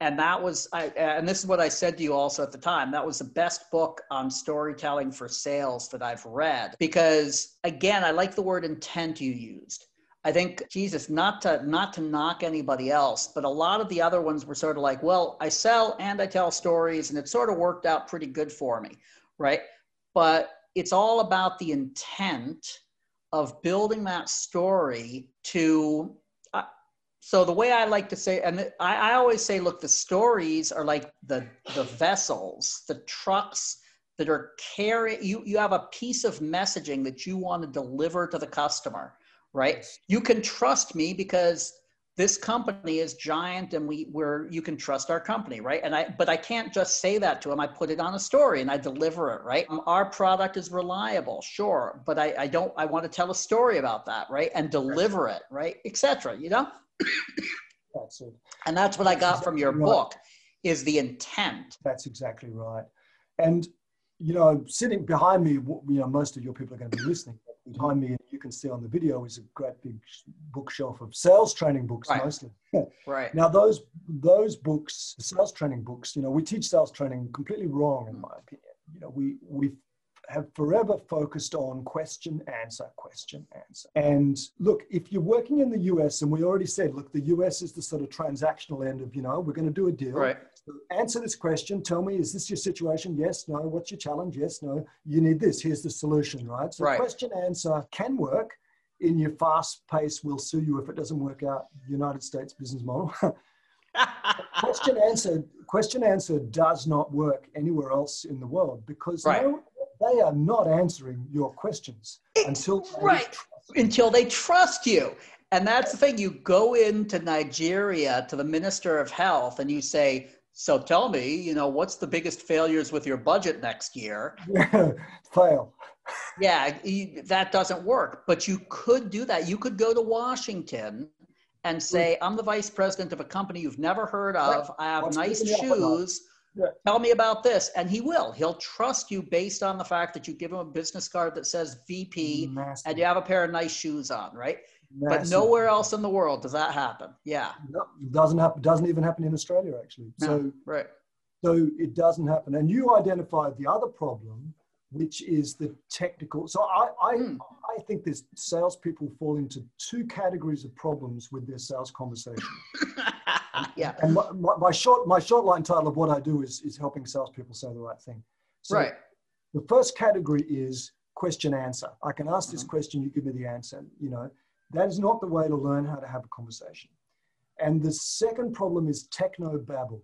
and that was I, and this is what i said to you also at the time that was the best book on storytelling for sales that i've read because again i like the word intent you used i think jesus not to not to knock anybody else but a lot of the other ones were sort of like well i sell and i tell stories and it sort of worked out pretty good for me right but it's all about the intent of building that story to uh, so the way I like to say, and I, I always say, look, the stories are like the the vessels, the trucks that are carrying you. You have a piece of messaging that you want to deliver to the customer, right? You can trust me because this company is giant and we we're you can trust our company right and i but i can't just say that to them i put it on a story and i deliver it right um, our product is reliable sure but i, I don't i want to tell a story about that right and deliver it right etc you know that's it. And that's what I got exactly from your right. book is the intent.
That's exactly right. And you know, sitting behind me, you know, most of your people are going to be listening. Behind me, you can see on the video, is a great big bookshelf of sales training books,
right.
mostly.
right.
Now, those those books, sales training books, you know, we teach sales training completely wrong, in my opinion. You know, we we have forever focused on question, answer, question, answer. And look, if you're working in the US, and we already said, look, the US is the sort of transactional end of, you know, we're going to do a deal.
Right.
Answer this question. Tell me, is this your situation? Yes, no. What's your challenge? Yes, no. You need this. Here's the solution, right? So
right.
question, answer can work in your fast pace, we'll sue you if it doesn't work out, United States business model. question answer question answer does not work anywhere else in the world because
right.
no they are not answering your questions until
right until they trust you. And that's the thing. You go into Nigeria to the Minister of Health and you say, so tell me, you know, what's the biggest failures with your budget next year?
Fail.
Yeah, that doesn't work. But you could do that. You could go to Washington and say, I'm the vice president of a company you've never heard of. I have What's nice shoes. Yeah. Tell me about this. And he will. He'll trust you based on the fact that you give him a business card that says VP Massive. and you have a pair of nice shoes on, right? Massive. But nowhere else in the world does that happen. Yeah.
No, doesn't happen. Doesn't even happen in Australia, actually.
No,
so
right.
So it doesn't happen. And you identified the other problem, which is the technical. So I, I, mm. I think there's salespeople fall into two categories of problems with their sales conversation.
yeah.
And my, my, my, short, my short line title of what I do is, is helping salespeople say the right thing.
So right.
The first category is question answer. I can ask this mm-hmm. question, you give me the answer. You know, that is not the way to learn how to have a conversation. And the second problem is techno babble.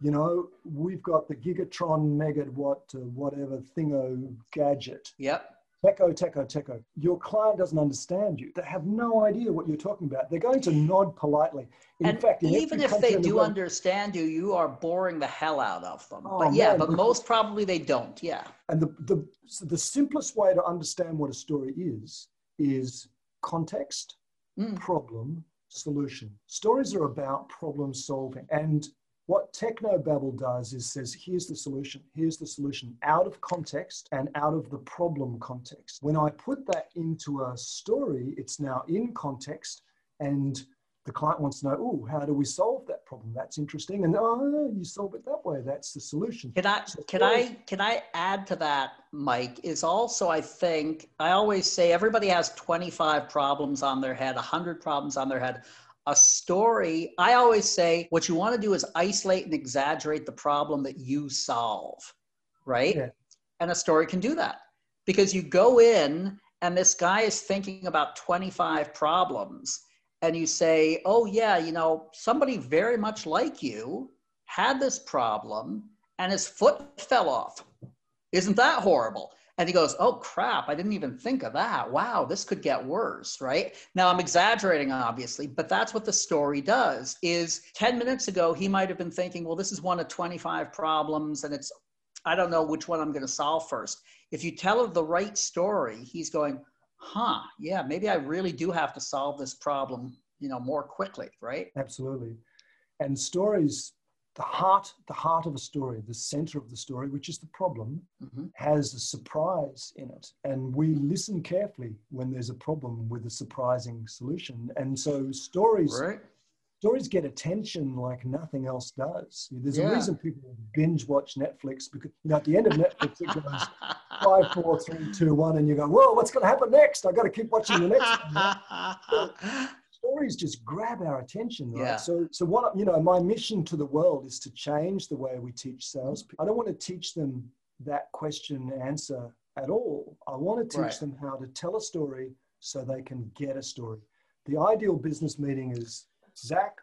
You know, we've got the Gigatron megawatt, uh, whatever thingo gadget.
Yep.
Techo, techo, techo. Your client doesn't understand you. They have no idea what you're talking about. They're going to nod politely.
In and fact, in even if they do the world, understand you, you are boring the hell out of them. Oh, but yeah, man. but most probably they don't. Yeah.
And the, the, the simplest way to understand what a story is, is context, mm. problem, solution. Stories are about problem solving. And what Technobabble does is says, here's the solution, here's the solution, out of context and out of the problem context. When I put that into a story, it's now in context and the client wants to know, oh, how do we solve that problem? That's interesting. And oh, you solve it that way. That's the solution.
Can I so can I can I add to that, Mike? Is also I think I always say everybody has 25 problems on their head, 100 problems on their head a story, I always say what you want to do is isolate and exaggerate the problem that you solve, right? Yeah. And a story can do that because you go in and this guy is thinking about 25 problems and you say, oh, yeah, you know, somebody very much like you had this problem and his foot fell off. Isn't that horrible? And he goes, Oh crap, I didn't even think of that. Wow, this could get worse, right? Now I'm exaggerating, obviously, but that's what the story does. Is 10 minutes ago, he might have been thinking, Well, this is one of 25 problems, and it's, I don't know which one I'm going to solve first. If you tell the right story, he's going, Huh, yeah, maybe I really do have to solve this problem, you know, more quickly, right?
Absolutely. And stories the heart the heart of a story the center of the story which is the problem mm-hmm. has a surprise in it and we listen carefully when there's a problem with a surprising solution and so stories right. stories get attention like nothing else does there's yeah. a reason people binge watch netflix because you know at the end of netflix it goes five four three two one and you go whoa what's going to happen next I've got to keep watching the next stories just grab our attention, right? Yeah. So, so what you know, my mission to the world is to change the way we teach sales. I don't want to teach them that question and answer at all. I want to teach right. them how to tell a story so they can get a story. The ideal business meeting is Zach.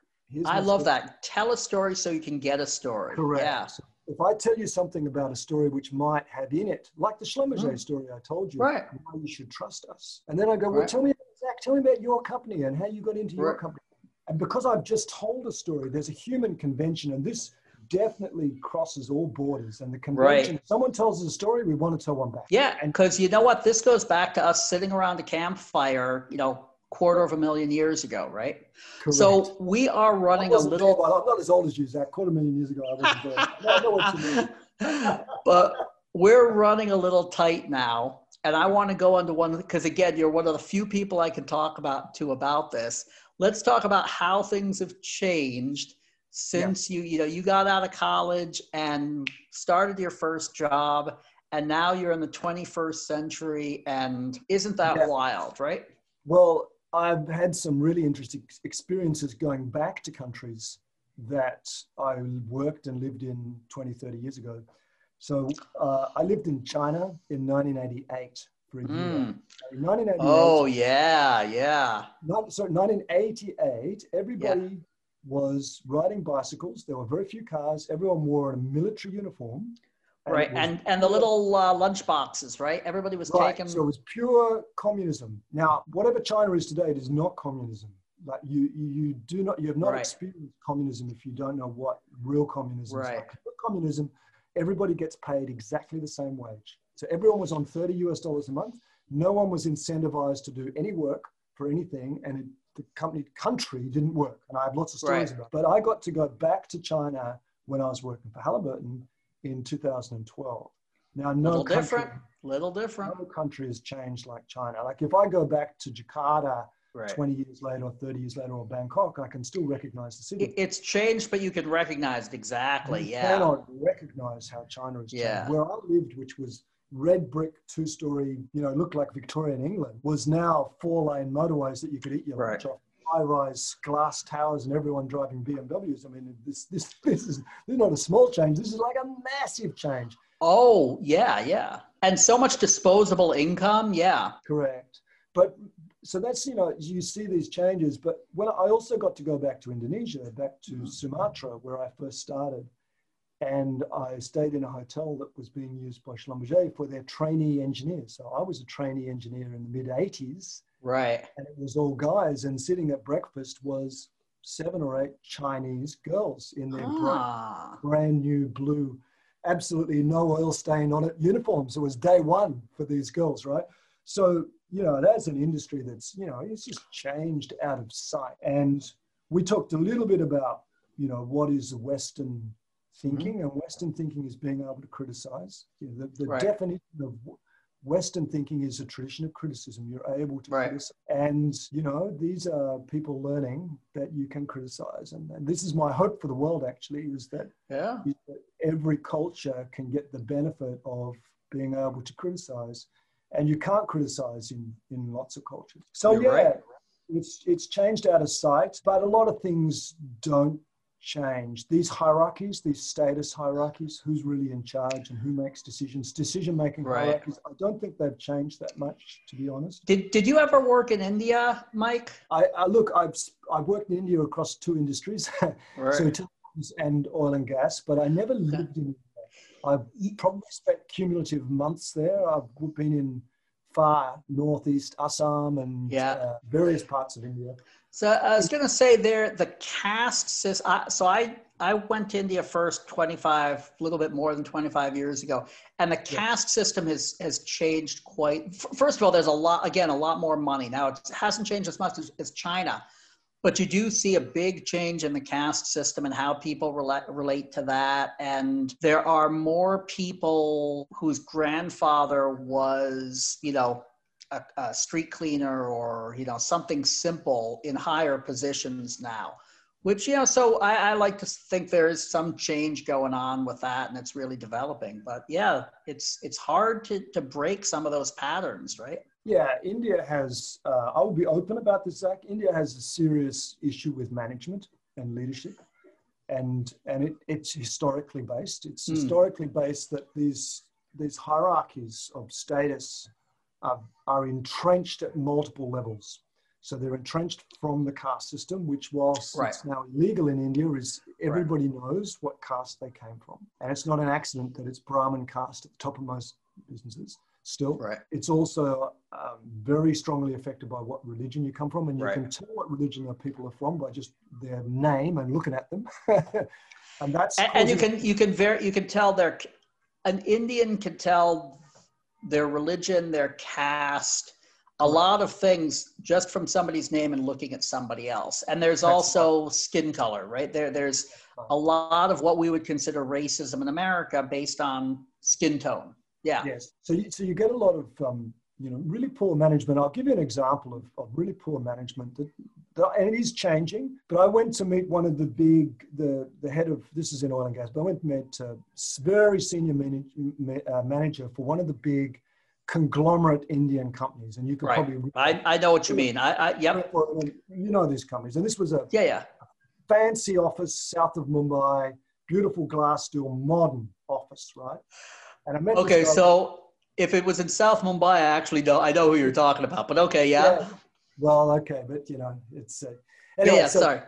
I love story. that. Tell a story so you can get a story.
Correct.
Yeah.
So if I tell you something about a story which might have in it, like the Schlumberger mm. story I told you,
right.
why you should trust us. And then I go, well, tell me Zach, tell me about your company and how you got into your company. And because I've just told a story, there's a human convention, and this definitely crosses all borders. And the convention, right. someone tells us a story, we want to tell one back.
Yeah, and because you know what, this goes back to us sitting around a campfire, you know, quarter of a million years ago, right? Correct. So we are running a little.
There, I'm not as old as you, Zach. Quarter million years ago, I wasn't there. I know what you
mean. but we're running a little tight now and I want to go into one because again, you're one of the few people I can talk about to about this. Let's talk about how things have changed since yeah. you you know you got out of college and started your first job and now you're in the 21st century and isn't that yeah. wild right
well i've had some really interesting experiences going back to countries that i worked and lived in 20 30 years ago so uh, I lived in China in 1988 for a year. Mm. 1988.
Oh yeah, yeah.
Not, so 1988, everybody yeah. was riding bicycles. There were very few cars. Everyone wore a military uniform.
And right, and and the little uh, lunch boxes, right? Everybody was right. taking.
So it was pure communism. Now, whatever China is today, it is not communism. Like you, you do not, you have not right. experienced communism if you don't know what real communism right. is like. Communism everybody gets paid exactly the same wage. So everyone was on 30 US dollars a month. No one was incentivized to do any work for anything, and it, the company country didn't work. And I have lots of stories right. about. It. But I got to go back to China when I was working for Halliburton in 2012. Now, no
little
country,
different, little different.
No country has changed like China. Like if I go back to Jakarta right. 20 years later or 30 years later or Bangkok, I can still recognize the city.
It's changed, but you can recognize it exactly.
You
yeah.
cannot recognize how China has changed.
Yeah.
Where I lived, which was red brick two story, you know, looked like Victorian England, was now four lane motorways that you could eat your
right.
lunch off. High rise glass towers and everyone driving BMWs. I mean, this, this, this, is, this is not a small change. This is like a massive change.
Oh, yeah, yeah. And so much disposable income. Yeah.
Correct. But so that's, you know, you see these changes. But when I also got to go back to Indonesia, back to mm-hmm. Sumatra, where I first started and I stayed in a hotel that was being used by Schlumberger for their trainee engineers. So I was a trainee engineer in the mid 80s.
Right.
And it was all guys, and sitting at breakfast was seven or eight Chinese girls in their ah. brand, brand new blue, absolutely no oil stain on it uniforms. It was day one for these girls, right? So, you know, that's an industry that's, you know, it's just changed out of sight. And we talked a little bit about, you know, what is Western thinking, mm-hmm. and Western thinking is being able to criticize. You know, the, the right. definition of Western thinking is a tradition of criticism. You're able to
right.
criticize. And, you know, these are people learning that you can criticize. And, and this is my hope for the world, actually, is that,
yeah.
is that every culture can get the benefit of being able to criticize. And you can't criticize in, in lots of cultures. So, You're yeah, right. it's, it's changed out of sight, but a lot of things don't change. These hierarchies these status hierarchies who's really in charge and who makes decisions decision making right. hierarchies i don't think they've changed that much to be honest.
Did, did you ever work in india mike?
I, I look i've i've worked in india across two industries right. so and oil and gas but i never lived in india. I've probably spent cumulative months there. I've been in far northeast assam and
yeah.
uh, various parts of india
so I was going to say there, the caste system. So I I went to India first 25, a little bit more than 25 years ago, and the caste yeah. system has has changed quite. First of all, there's a lot again, a lot more money now. It hasn't changed as much as, as China, but you do see a big change in the caste system and how people relate relate to that. And there are more people whose grandfather was, you know, a, a street cleaner or you know something simple in higher positions now which you know so I, I, like to think there's some change going on with that and it's really developing but yeah it's it's hard to to break some of those patterns right
yeah india has uh, i will be open about this zach india has a serious issue with management and leadership and and it, it's historically based it's mm. historically based that these these hierarchies of status are, are entrenched at multiple levels. So they're entrenched from the caste system, which whilst right. it's now illegal in India, is everybody right. knows what caste they came from. And it's not an accident that it's Brahmin caste at the top of most businesses. Still,
right.
it's also um, very strongly affected by what religion you come from, and you right. can tell what religion the people are from by just their name and looking at them. and that's
and, and you can you can very you can tell they're an Indian can tell their religion, their caste, a lot of things just from somebody's name and looking at somebody else. And there's also skin color, right? There, there's a lot of what we would consider racism in America based on skin tone. Yeah.
Yes. So, you, so you get a lot of, um, you know, really poor management. I'll give you an example of, of really poor management that, that, and it is changing. But I went to meet one of the big, the the head of this is in oil and gas. But I went to meet a very senior manage, uh, manager for one of the big conglomerate Indian companies, and you could
right.
probably.
I, I know what you mean. I, I yep.
You know these companies, and this was a
yeah yeah
fancy office south of Mumbai, beautiful glass steel, modern office, right?
And I met. Okay, so if it was in South Mumbai, I actually know I know who you're talking about. But okay, yeah. yeah.
Well, okay, but you know, it's uh, anyway,
yeah. So, sorry.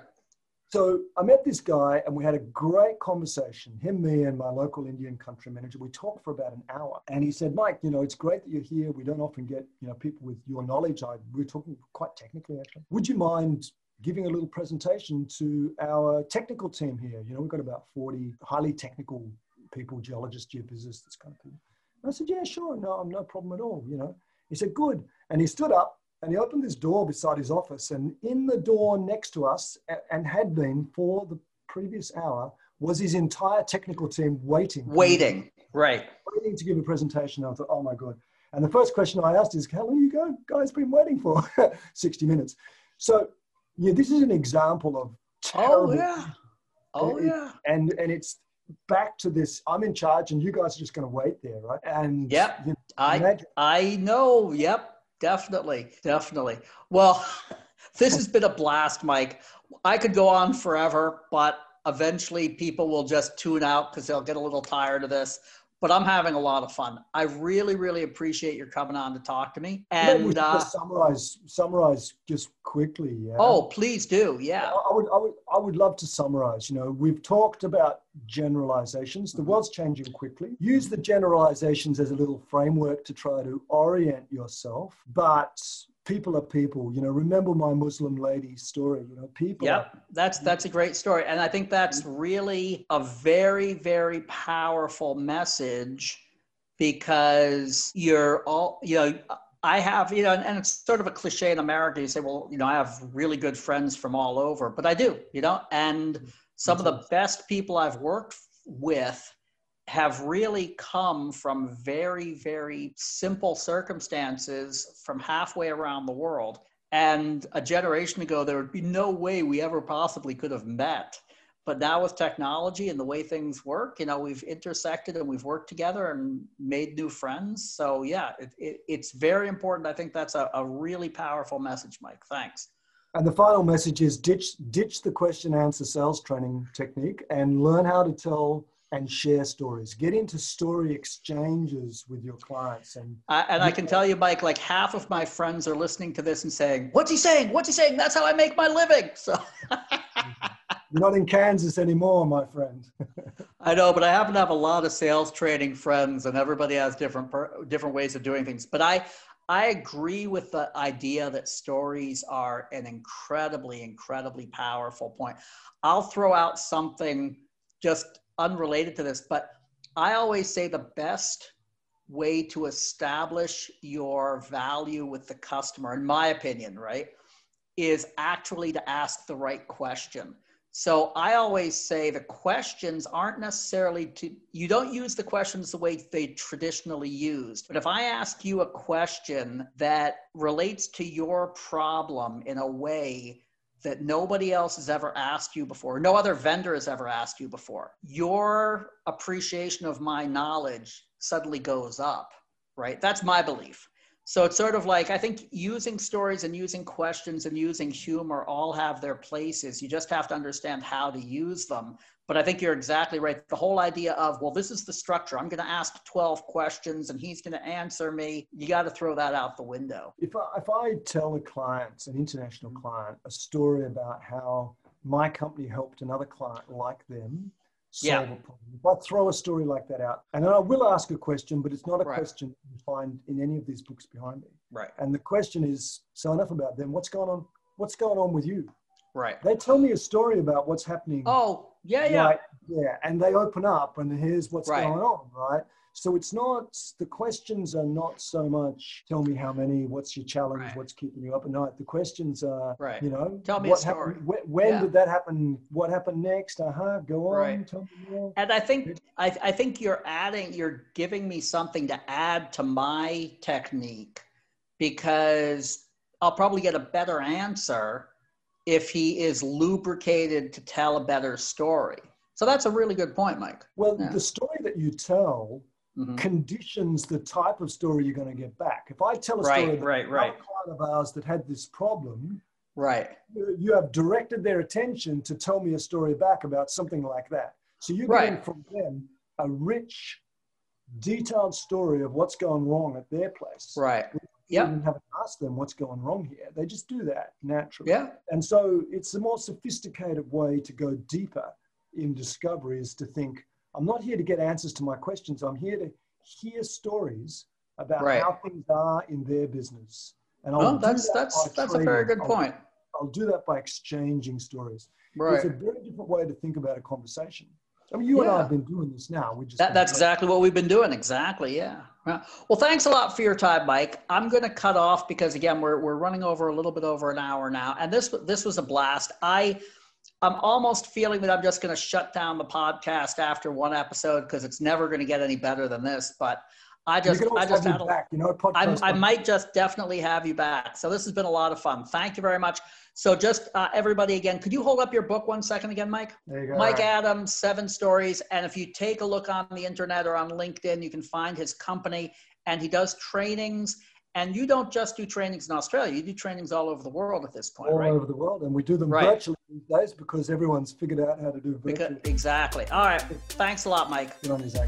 So I met this guy, and we had a great conversation. Him, me, and my local Indian country manager. We talked for about an hour, and he said, "Mike, you know, it's great that you're here. We don't often get you know people with your knowledge. I we are talking quite technically, actually. Would you mind?" giving a little presentation to our technical team here. You know, we've got about 40 highly technical people, geologists, geophysicists, this kind of thing. I said, yeah, sure, no, I'm no problem at all, you know. He said, good. And he stood up and he opened this door beside his office and in the door next to us and had been for the previous hour was his entire technical team waiting.
Waiting, right.
Waiting to give a presentation. I thought, oh my God. And the first question I asked is, how long you go, guys been waiting for? 60 minutes. So yeah, this is an example of
oh, terrible. Oh yeah. Oh yeah.
And and it's back to this. I'm in charge, and you guys are just going to wait there, right? And
yep, you know, I imagine- I know. Yep, definitely, definitely. Well, this has been a blast, Mike. I could go on forever, but eventually people will just tune out because they'll get a little tired of this but I'm having a lot of fun. I really, really appreciate your coming on to talk to me. And
uh, summarize, summarize just quickly. Yeah.
Oh, please do. Yeah.
I, would, I would, I would love to summarize. You know, we've talked about generalizations. The world's changing quickly. Use the generalizations as a little framework to try to orient yourself, but people are people you know remember my muslim lady story you know people
yep that's that's a great story and i think that's really a very very powerful message because you're all you know I have, you know, and it's sort of a cliche in America. You say, well, you know, I have really good friends from all over, but I do, you know, and some of the best people I've worked with have really come from very, very simple circumstances from halfway around the world. And a generation ago, there would be no way we ever possibly could have met. But now with technology and the way things work, you know, we've intersected and we've worked together and made new friends. So yeah, it, it, it's very important. I think that's a, a really powerful message, Mike. Thanks.
And the final message is ditch ditch the question answer sales training technique and learn how to tell and share stories. Get into story exchanges with your clients. And
I, and I can tell you, Mike, like half of my friends are listening to this and saying, "What's he saying? What's he saying? That's how I make my living." So.
You're not in Kansas anymore, my friend.
I know, but I happen to have a lot of sales training friends, and everybody has different different ways of doing things. But I I agree with the idea that stories are an incredibly, incredibly powerful point. I'll throw out something just unrelated to this, but I always say the best way to establish your value with the customer, in my opinion, right, is actually to ask the right question. So I always say the questions aren't necessarily to, you don't use the questions the way they traditionally used. But if I ask you a question that relates to your problem in a way that nobody else has ever asked you before, no other vendor has ever asked you before. Your appreciation of my knowledge suddenly goes up, right? That's my belief. So it's sort of like I think using stories and using questions and using humor all have their places. You just have to understand how to use them. But I think you're exactly right. The whole idea of, well, this is the structure. I'm going to ask 12 questions and he's going to answer me. You got to throw that out the window.
If I, if I tell a client, an international mm-hmm. client, a story about how my company helped another client like them solve yeah. a problem. If I throw a story like that out, and then I will ask a question, but it's not a right. question you find in any of these books behind me.
Right.
And the question is, so enough about them. What's going on? What's going on with you?
Right.
They tell me a story about what's happening.
Oh, yeah, yeah.
Right, yeah. And they open up and here's what's right. going on, right? So it's not, the questions are not so much, tell me how many, what's your challenge, right. what's keeping you up at night. The questions are, right. you know,
tell me what a story.
Happened, when, when yeah. did that happen? What happened next? Uh huh. Go on. Right. Tell me more.
And I think, I, I think you're adding, you're giving me something to add to my technique because I'll probably get a better answer if he is lubricated to tell a better story. So that's a really good point, Mike.
Well, yeah. the story that you tell mm-hmm. conditions the type of story you're going to get back. If I tell a
right,
story
right, right.
client of ours that had this problem,
right,
you, you, have directed their attention to tell me a story back about something like that. So you're right. getting from them a rich, detailed story of what's going wrong at their place.
Right
yeah. even haven't asked them what's going wrong here. They just do that naturally.
Yeah.
And so it's a more sophisticated way to go deeper in discovery is to think, I'm not here to get answers to my questions. I'm here to hear stories about right. how things are in their business.
And I'll well, that's that that's that's trading. a very good
I'll,
point.
I'll do that by exchanging stories.
Right.
It's a very different way to think about a conversation. I mean, you yeah. and I have been doing this now. We just
that, that's exactly what we've been doing. Exactly. Yeah. Well, thanks a lot for your time, Mike. I'm going to cut off because again, we're we're running over a little bit over an hour now, and this this was a blast. I I'm almost feeling that I'm just going to shut down the podcast after one episode because it's never going to get any better than this. But I just, I just
had back, you know,
I, I might just definitely have you back. So this has been a lot of fun. Thank you very much. So just uh, everybody again, could you hold up your book one second again, Mike?
There you go.
Mike Adams, Seven Stories. And if you take a look on the internet or on LinkedIn, you can find his company and he does trainings and you don't just do trainings in Australia, you do trainings all over the world at this point,
all
right?
over the world. And we do them right. virtually these days because everyone's figured out how to do virtually.
Because, exactly. All right. Thanks a lot, Mike.
Good on you, Zach.